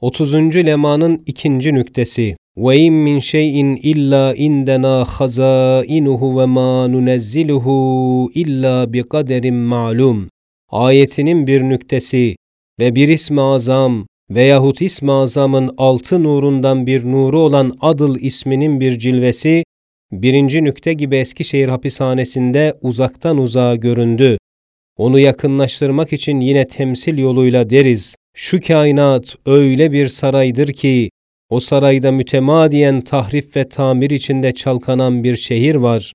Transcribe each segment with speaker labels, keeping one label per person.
Speaker 1: 30. lemanın ikinci nüktesi. Ve in min şeyin illa indena hazainuhu ve ma nunezziluhu illa bi kaderin ma'lum. Ayetinin bir nüktesi ve bir ismi azam veyahut ismi azamın altı nurundan bir nuru olan Adıl isminin bir cilvesi, birinci nükte gibi Eskişehir hapishanesinde uzaktan uzağa göründü. Onu yakınlaştırmak için yine temsil yoluyla deriz. Şu kainat öyle bir saraydır ki, o sarayda mütemadiyen tahrif ve tamir içinde çalkanan bir şehir var.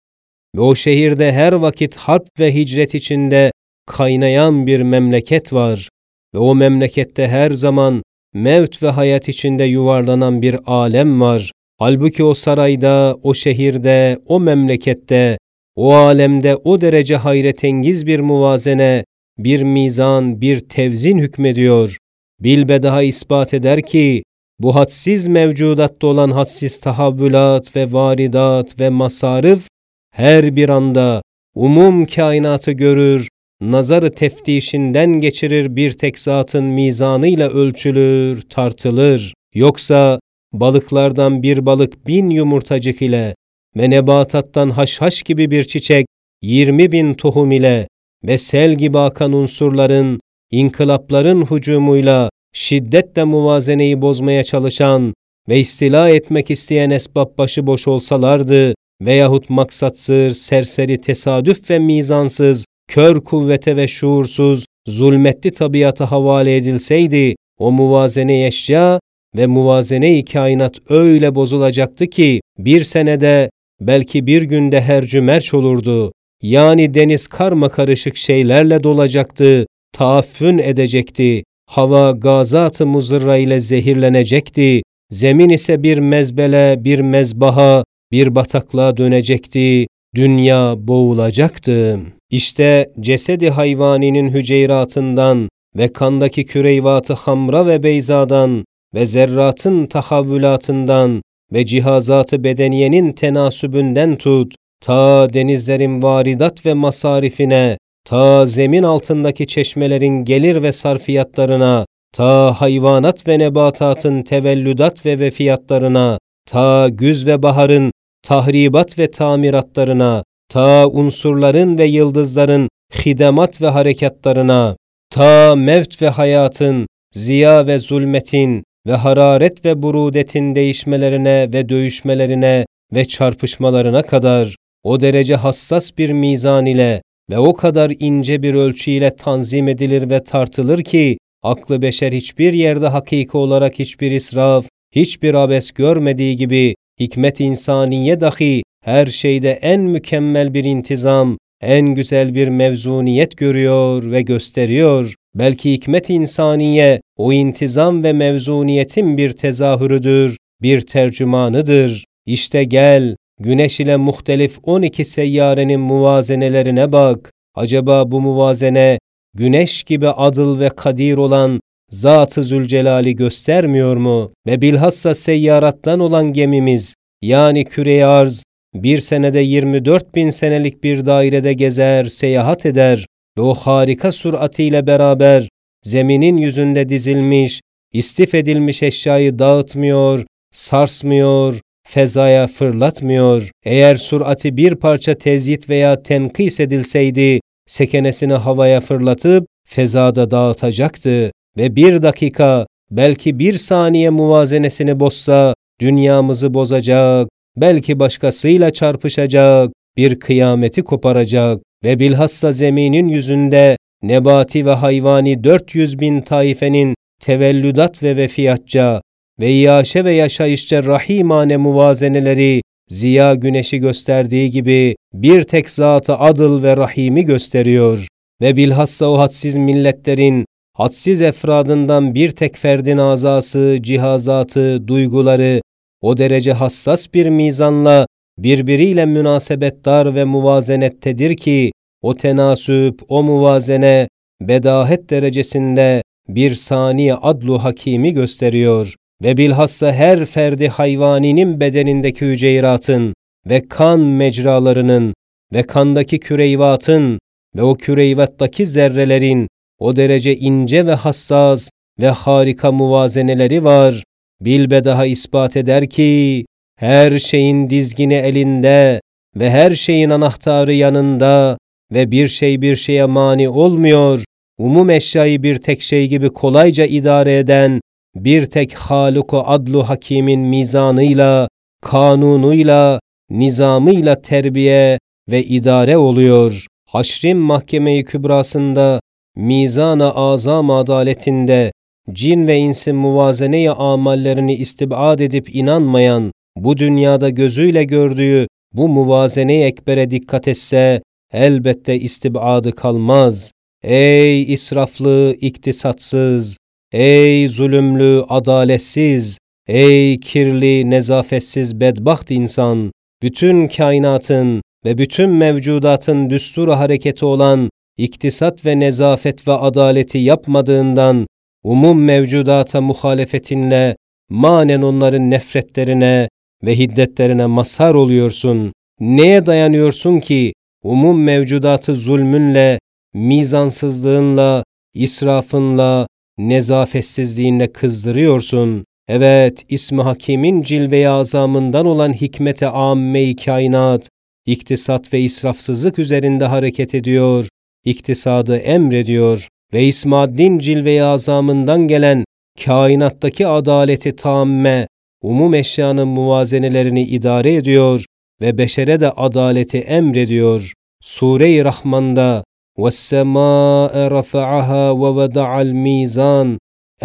Speaker 1: Ve o şehirde her vakit harp ve hicret içinde kaynayan bir memleket var. Ve o memlekette her zaman mevt ve hayat içinde yuvarlanan bir alem var. Halbuki o sarayda, o şehirde, o memlekette, o alemde o derece hayretengiz bir muvazene, bir mizan, bir tevzin hükmediyor. Bilbedaha ispat eder ki, bu hadsiz mevcudatta olan hadsiz tahavvülat ve varidat ve masarif, her bir anda umum kainatı görür, nazarı teftişinden geçirir bir tek zatın mizanıyla ölçülür, tartılır. Yoksa balıklardan bir balık bin yumurtacık ile ve nebatattan haşhaş gibi bir çiçek yirmi bin tohum ile ve sel gibi akan unsurların, inkılapların hücumuyla şiddetle muvazeneyi bozmaya çalışan ve istila etmek isteyen esbab başıboş olsalardı veyahut maksatsız, serseri tesadüf ve mizansız, kör kuvvete ve şuursuz, zulmetli tabiata havale edilseydi, o muvazene eşya ve muvazene-i kainat öyle bozulacaktı ki, bir senede, belki bir günde hercü merç olurdu. Yani deniz karma karışık şeylerle dolacaktı, taaffün edecekti, hava gazat-ı muzırra ile zehirlenecekti, zemin ise bir mezbele, bir mezbaha, bir bataklığa dönecekti, dünya boğulacaktı. İşte cesedi hayvaninin hüceyratından ve kandaki küreyvatı hamra ve beyzadan ve zerratın tahavvülatından ve cihazatı bedeniyenin tenasübünden tut, ta denizlerin varidat ve masarifine, ta zemin altındaki çeşmelerin gelir ve sarfiyatlarına, ta hayvanat ve nebatatın tevellüdat ve vefiyatlarına, ta güz ve baharın tahribat ve tamiratlarına, ta unsurların ve yıldızların hidemat ve harekatlarına, ta mevt ve hayatın, ziya ve zulmetin ve hararet ve burudetin değişmelerine ve dövüşmelerine ve çarpışmalarına kadar o derece hassas bir mizan ile ve o kadar ince bir ölçü ile tanzim edilir ve tartılır ki, aklı beşer hiçbir yerde hakiki olarak hiçbir israf, hiçbir abes görmediği gibi, hikmet insaniye dahi her şeyde en mükemmel bir intizam, en güzel bir mevzuniyet görüyor ve gösteriyor. Belki hikmet insaniye o intizam ve mevzuniyetin bir tezahürüdür, bir tercümanıdır. İşte gel, güneş ile muhtelif 12 seyyarenin muvazenelerine bak. Acaba bu muvazene güneş gibi adıl ve kadir olan Zat-ı Zülcelal'i göstermiyor mu? Ve bilhassa seyyarattan olan gemimiz, yani küre arz, bir senede 24 bin senelik bir dairede gezer, seyahat eder ve o harika suratiyle beraber zeminin yüzünde dizilmiş, istif edilmiş eşyayı dağıtmıyor, sarsmıyor, fezaya fırlatmıyor. Eğer surati bir parça tezyit veya tenkis edilseydi, sekenesini havaya fırlatıp fezada dağıtacaktı ve bir dakika, belki bir saniye muvazenesini bozsa, dünyamızı bozacak, belki başkasıyla çarpışacak, bir kıyameti koparacak ve bilhassa zeminin yüzünde nebati ve hayvani 400 bin taifenin tevellüdat ve vefiyatça ve iaşe ve yaşayışça rahimane muvazeneleri ziya güneşi gösterdiği gibi bir tek zatı adıl ve rahimi gösteriyor. Ve bilhassa o hadsiz milletlerin hadsiz efradından bir tek ferdin azası, cihazatı, duyguları o derece hassas bir mizanla birbiriyle münasebettar ve muvazenettedir ki o tenasüp, o muvazene bedahet derecesinde bir saniye adlu hakimi gösteriyor ve bilhassa her ferdi hayvaninin bedenindeki hüceyratın ve kan mecralarının ve kandaki küreyvatın ve o küreyvattaki zerrelerin o derece ince ve hassas ve harika muvazeneleri var. Bilbedaha ispat eder ki, her şeyin dizgini elinde ve her şeyin anahtarı yanında ve bir şey bir şeye mani olmuyor. Umum eşyayı bir tek şey gibi kolayca idare eden bir tek Haluku Adlu Hakim'in mizanıyla, kanunuyla, nizamıyla terbiye ve idare oluyor. Haşrim Mahkeme-i Kübrası'nda, mizan-ı azam adaletinde, cin ve insin muvazene-i amallerini istibad edip inanmayan, bu dünyada gözüyle gördüğü bu muvazene-i ekbere dikkat etse, elbette istibadı kalmaz. Ey israflı, iktisatsız, ey zulümlü, adaletsiz, ey kirli, nezafetsiz, bedbaht insan, bütün kainatın ve bütün mevcudatın düstur hareketi olan iktisat ve nezafet ve adaleti yapmadığından umum mevcudata muhalefetinle manen onların nefretlerine ve hiddetlerine mazhar oluyorsun. Neye dayanıyorsun ki umum mevcudatı zulmünle, mizansızlığınla, israfınla, nezafetsizliğinle kızdırıyorsun. Evet, İsmi Hakim'in cilve-i azamından olan hikmete amme-i kainat, iktisat ve israfsızlık üzerinde hareket ediyor, iktisadı emrediyor ve İsmaddin cilve-i azamından gelen kainattaki adaleti tamme, umum eşyanın muvazenelerini idare ediyor ve beşere de adaleti emrediyor. Sure-i Rahman'da وَالسَّمَاءَ رَفَعَهَا وَوَدَعَ الْمِيزَانِ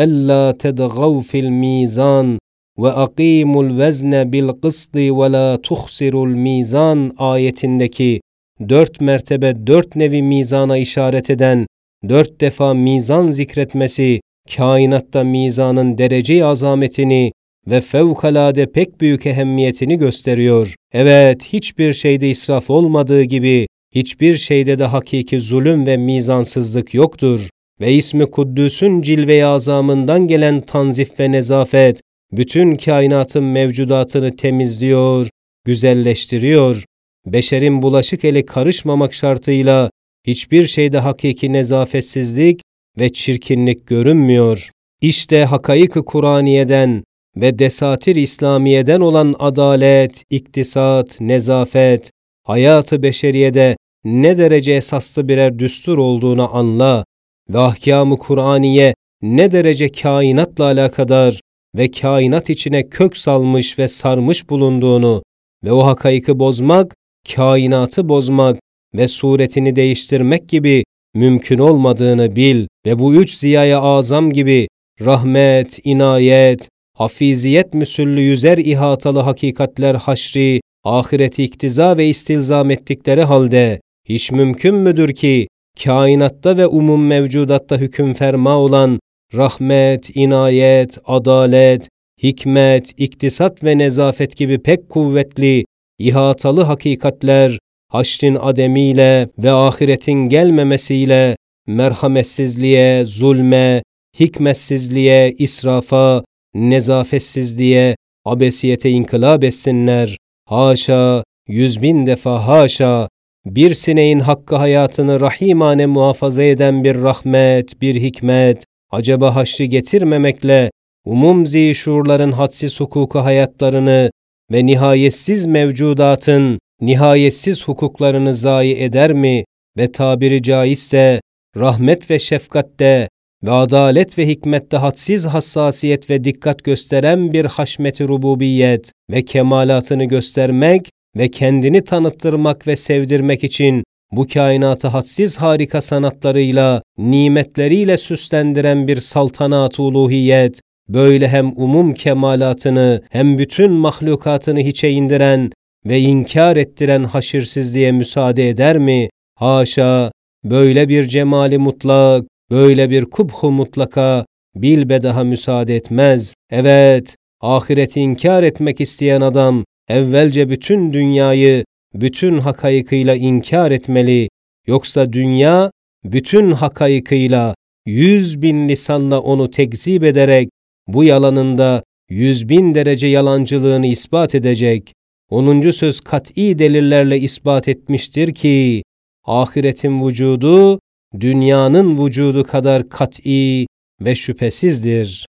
Speaker 1: أَلَّا تَدْغَوْ فِي الْمِيزَانِ وَأَقِيمُوا الْوَزْنَ بِالْقِسْطِ وَلَا تُخْسِرُوا الْمِيزَانِ ayetindeki dört mertebe dört nevi mizana işaret eden dört defa mizan zikretmesi kainatta mizanın derece azametini ve fevkalade pek büyük ehemmiyetini gösteriyor. Evet, hiçbir şeyde israf olmadığı gibi, hiçbir şeyde de hakiki zulüm ve mizansızlık yoktur. Ve ismi Kuddüs'ün cilve-i azamından gelen tanzif ve nezafet, bütün kainatın mevcudatını temizliyor, güzelleştiriyor. Beşerin bulaşık eli karışmamak şartıyla hiçbir şeyde hakiki nezafetsizlik ve çirkinlik görünmüyor. İşte hakaik-ı Kur'aniye'den ve desatir İslamiye'den olan adalet, iktisat, nezafet, hayatı beşeriyede ne derece esaslı birer düstur olduğunu anla ve ahkâm-ı Kur'aniye ne derece kainatla alakadar ve kainat içine kök salmış ve sarmış bulunduğunu ve o hakaiki bozmak, kainatı bozmak ve suretini değiştirmek gibi mümkün olmadığını bil ve bu üç ziyaya azam gibi rahmet, inayet, hafiziyet müsüllü yüzer ihatalı hakikatler haşri, ahireti iktiza ve istilzam ettikleri halde, hiç mümkün müdür ki, kainatta ve umum mevcudatta hüküm ferma olan rahmet, inayet, adalet, hikmet, iktisat ve nezafet gibi pek kuvvetli, ihatalı hakikatler, haşrin ademiyle ve ahiretin gelmemesiyle, merhametsizliğe, zulme, hikmetsizliğe, israfa, nezafetsizliğe, abesiyete inkılap etsinler. Haşa, yüz bin defa haşa, bir sineğin hakkı hayatını rahimane muhafaza eden bir rahmet, bir hikmet, acaba haşri getirmemekle, umum zişurların hadsiz hukuku hayatlarını ve nihayetsiz mevcudatın nihayetsiz hukuklarını zayi eder mi? Ve tabiri caizse rahmet ve şefkatte ve adalet ve hikmette hadsiz hassasiyet ve dikkat gösteren bir haşmeti rububiyet ve kemalatını göstermek ve kendini tanıttırmak ve sevdirmek için bu kainatı hadsiz harika sanatlarıyla, nimetleriyle süslendiren bir saltanat uluhiyet, böyle hem umum kemalatını hem bütün mahlukatını hiçe indiren ve inkar ettiren haşirsizliğe müsaade eder mi? Haşa, böyle bir cemali mutlak, Böyle bir kubhu mutlaka bilbe daha müsaade etmez. Evet, ahireti inkar etmek isteyen adam evvelce bütün dünyayı bütün hakayıkıyla inkar etmeli. Yoksa dünya bütün hakayıkıyla yüz bin lisanla onu tekzip ederek bu yalanında yüz bin derece yalancılığını ispat edecek. Onuncu söz kat'i delillerle ispat etmiştir ki, ahiretin vücudu dünyanın vücudu kadar kat'i ve şüphesizdir